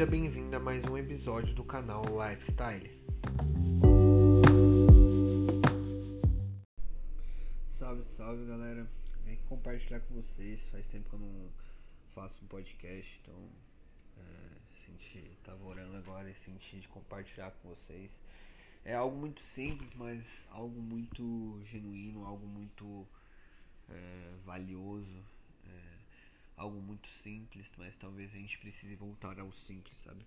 Seja bem-vindo a mais um episódio do canal Lifestyle. Salve, salve galera. Vem compartilhar com vocês. Faz tempo que eu não faço um podcast, então é, senti, tava orando agora e senti de compartilhar com vocês. É algo muito simples, mas algo muito genuíno, algo muito é, valioso. Algo muito simples, mas talvez a gente precise voltar ao simples, sabe?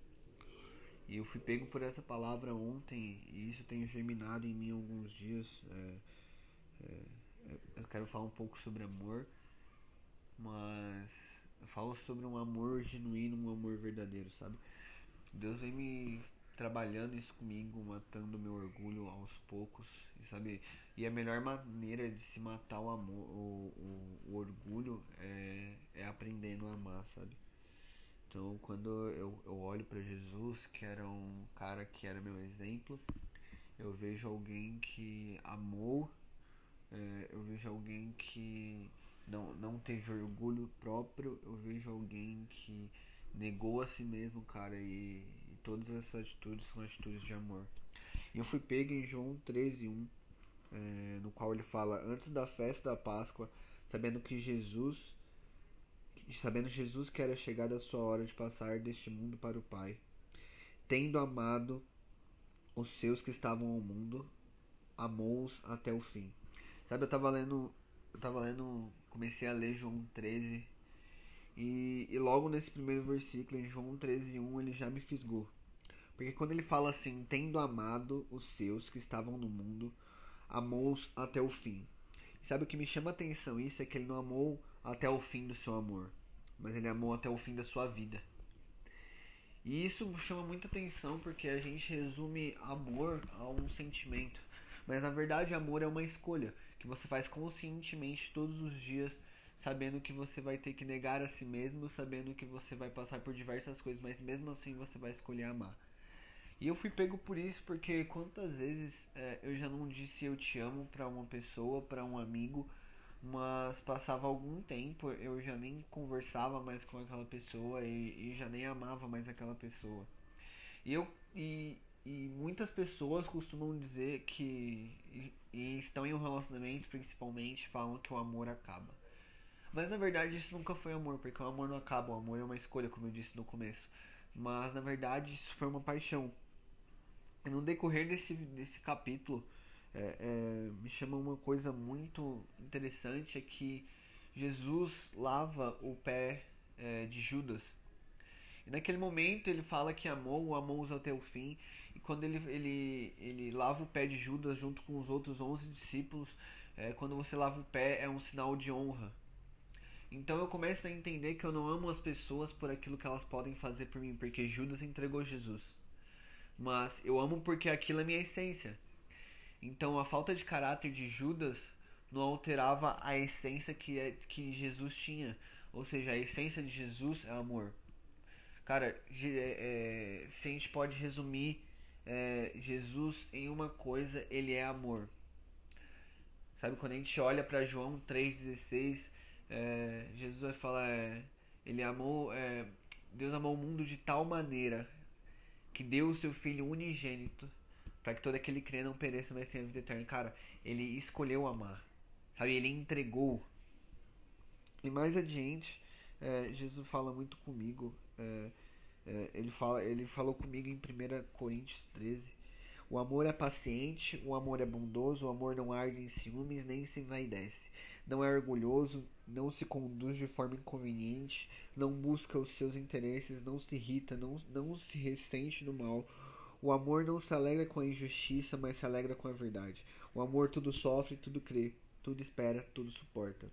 E eu fui pego por essa palavra ontem e isso tem germinado em mim alguns dias. É, é, é, eu quero falar um pouco sobre amor, mas eu falo sobre um amor genuíno, um amor verdadeiro, sabe? Deus vem me trabalhando isso comigo, matando meu orgulho aos poucos, sabe? E a melhor maneira de se matar o amor, o, o, o orgulho é aprendendo a amar, sabe? Então, quando eu, eu olho para Jesus, que era um cara que era meu exemplo, eu vejo alguém que amou, é, eu vejo alguém que não, não teve orgulho próprio, eu vejo alguém que negou a si mesmo, cara, e, e todas essas atitudes são atitudes de amor. E eu fui pego em João 13, 1, é, no qual ele fala: Antes da festa da Páscoa, sabendo que Jesus, sabendo Jesus que era chegada a sua hora de passar deste mundo para o Pai, tendo amado os seus que estavam ao mundo, amou-os até o fim. Sabe, eu tava lendo, eu tava lendo, comecei a ler João 13 e, e logo nesse primeiro versículo, em João 13, 1, ele já me fisgou. Porque quando ele fala assim, tendo amado os seus que estavam no mundo, amou-os até o fim. Sabe o que me chama a atenção isso é que ele não amou até o fim do seu amor, mas ele amou até o fim da sua vida. E isso chama muita atenção porque a gente resume amor a um sentimento, mas na verdade amor é uma escolha que você faz conscientemente todos os dias, sabendo que você vai ter que negar a si mesmo, sabendo que você vai passar por diversas coisas, mas mesmo assim você vai escolher amar. E eu fui pego por isso porque quantas vezes é, eu já não disse eu te amo para uma pessoa, para um amigo, mas passava algum tempo eu já nem conversava mais com aquela pessoa e, e já nem amava mais aquela pessoa. E eu e, e muitas pessoas costumam dizer que e, e estão em um relacionamento principalmente falam que o amor acaba. Mas na verdade isso nunca foi amor, porque o amor não acaba, o amor é uma escolha, como eu disse no começo. Mas na verdade isso foi uma paixão no decorrer desse, desse capítulo, é, é, me chama uma coisa muito interessante é que Jesus lava o pé é, de Judas. E naquele momento ele fala que amou, amou-os até o fim. E quando ele, ele, ele lava o pé de Judas junto com os outros 11 discípulos, é, quando você lava o pé é um sinal de honra. Então eu começo a entender que eu não amo as pessoas por aquilo que elas podem fazer por mim, porque Judas entregou Jesus mas eu amo porque aquilo é minha essência. Então a falta de caráter de Judas não alterava a essência que, é, que Jesus tinha. Ou seja, a essência de Jesus é amor. Cara, é, é, se a gente pode resumir é, Jesus em uma coisa, ele é amor. Sabe, quando a gente olha para João 3,16, é, Jesus vai falar: é, Ele amou, é, Deus amou o mundo de tal maneira que deu o seu filho unigênito para que todo aquele que crê não pereça, mas tenha vida eterna. Cara, ele escolheu amar, sabe? Ele entregou. E mais adiante, é, Jesus fala muito comigo. É, é, ele, fala, ele falou comigo em 1 Coríntios 13. O amor é paciente, o amor é bondoso, o amor não arde em ciúmes nem se envaidece não é orgulhoso, não se conduz de forma inconveniente, não busca os seus interesses, não se irrita, não, não se ressente do mal. O amor não se alegra com a injustiça, mas se alegra com a verdade. O amor tudo sofre, tudo crê, tudo espera, tudo suporta.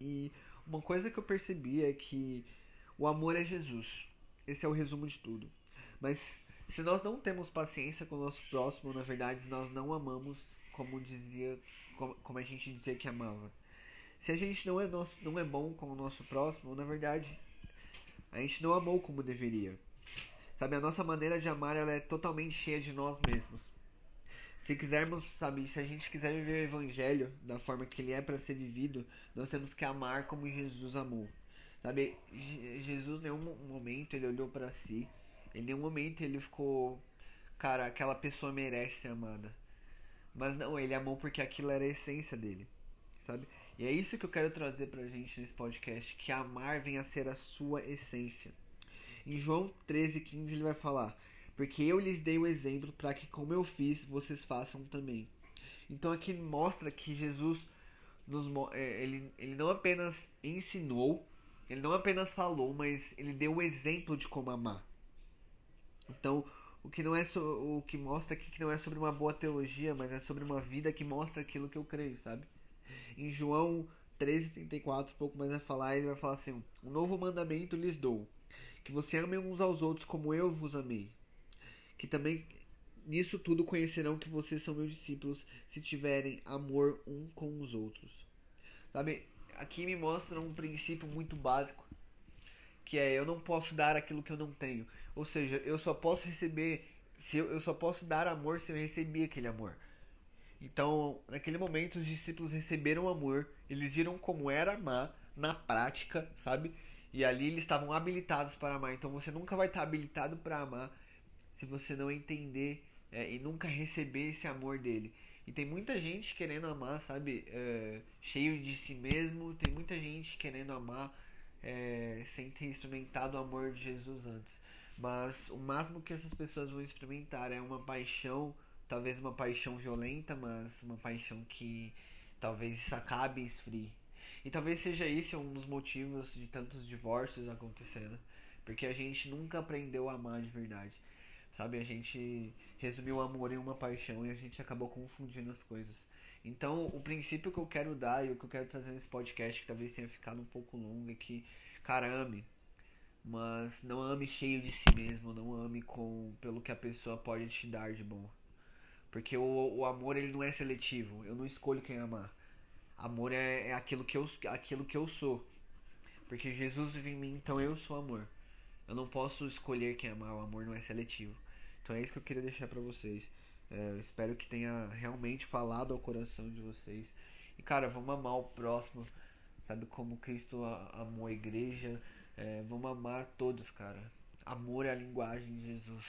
E uma coisa que eu percebi é que o amor é Jesus. Esse é o resumo de tudo. Mas se nós não temos paciência com o nosso próximo, na verdade nós não amamos como dizia, como, a gente dizia que amava. Se a gente não é, nosso, não é bom com o nosso próximo, na verdade, a gente não amou como deveria. Sabe, a nossa maneira de amar ela é totalmente cheia de nós mesmos. Se quisermos, sabe, se a gente quiser viver o evangelho da forma que ele é para ser vivido, nós temos que amar como Jesus amou. Sabe, Jesus em nenhum momento ele olhou para si, em nenhum momento ele ficou, cara, aquela pessoa merece ser amada. Mas não, ele amou porque aquilo era a essência dele, sabe? E é isso que eu quero trazer pra gente nesse podcast, que amar venha a ser a sua essência. Em João 13:15 ele vai falar: "Porque eu lhes dei o exemplo para que como eu fiz, vocês façam também". Então aqui mostra que Jesus nos, é, ele, ele não apenas ensinou, ele não apenas falou, mas ele deu o exemplo de como amar. Então, o que não é so, o que mostra aqui que não é sobre uma boa teologia, mas é sobre uma vida que mostra aquilo que eu creio, sabe? Em João 13:34, um pouco mais vai falar, ele vai falar assim: "Um novo mandamento lhes dou, que você amem uns aos outros como eu vos amei. Que também Nisso tudo conhecerão que vocês são meus discípulos se tiverem amor um com os outros. Sabe, aqui me mostra um princípio muito básico, que é eu não posso dar aquilo que eu não tenho. Ou seja, eu só posso receber, se eu, eu só posso dar amor se eu receber aquele amor. Então, naquele momento, os discípulos receberam amor, eles viram como era amar na prática, sabe? E ali eles estavam habilitados para amar. Então, você nunca vai estar habilitado para amar se você não entender é, e nunca receber esse amor dele. E tem muita gente querendo amar, sabe, é, cheio de si mesmo, tem muita gente querendo amar é, sem ter experimentado o amor de Jesus antes. Mas o máximo que essas pessoas vão experimentar é uma paixão, talvez uma paixão violenta, mas uma paixão que talvez acabe e esfrie. E talvez seja esse um dos motivos de tantos divórcios acontecendo, porque a gente nunca aprendeu a amar de verdade. Sabe, a gente resumiu o amor em uma paixão e a gente acabou confundindo as coisas. Então, o princípio que eu quero dar e o que eu quero trazer nesse podcast, que talvez tenha ficado um pouco longo, é que, cara, ame. Mas não ame cheio de si mesmo, não ame com pelo que a pessoa pode te dar de bom. Porque o, o amor ele não é seletivo, eu não escolho quem amar. Amor é, é aquilo, que eu, aquilo que eu sou. Porque Jesus vive em mim, então eu sou amor. Eu não posso escolher quem amar, o amor não é seletivo. Então é isso que eu queria deixar para vocês. É, espero que tenha realmente falado ao coração de vocês. E cara, vamos amar o próximo, sabe como Cristo amou a igreja. É, vamos amar todos, cara. Amor é a linguagem de Jesus.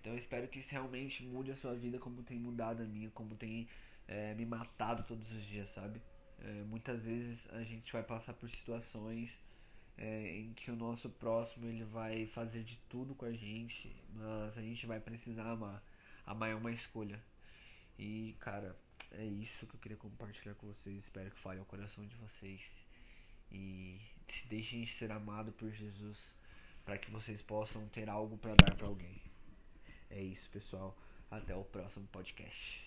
Então eu espero que isso realmente mude a sua vida como tem mudado a minha, como tem é, me matado todos os dias, sabe? É, muitas vezes a gente vai passar por situações é, em que o nosso próximo ele vai fazer de tudo com a gente, mas a gente vai precisar amar. Amar é uma escolha. E, cara, é isso que eu queria compartilhar com vocês. Espero que fale ao coração de vocês. E deixem ser amado por Jesus para que vocês possam ter algo para dar para alguém. É isso, pessoal. Até o próximo podcast.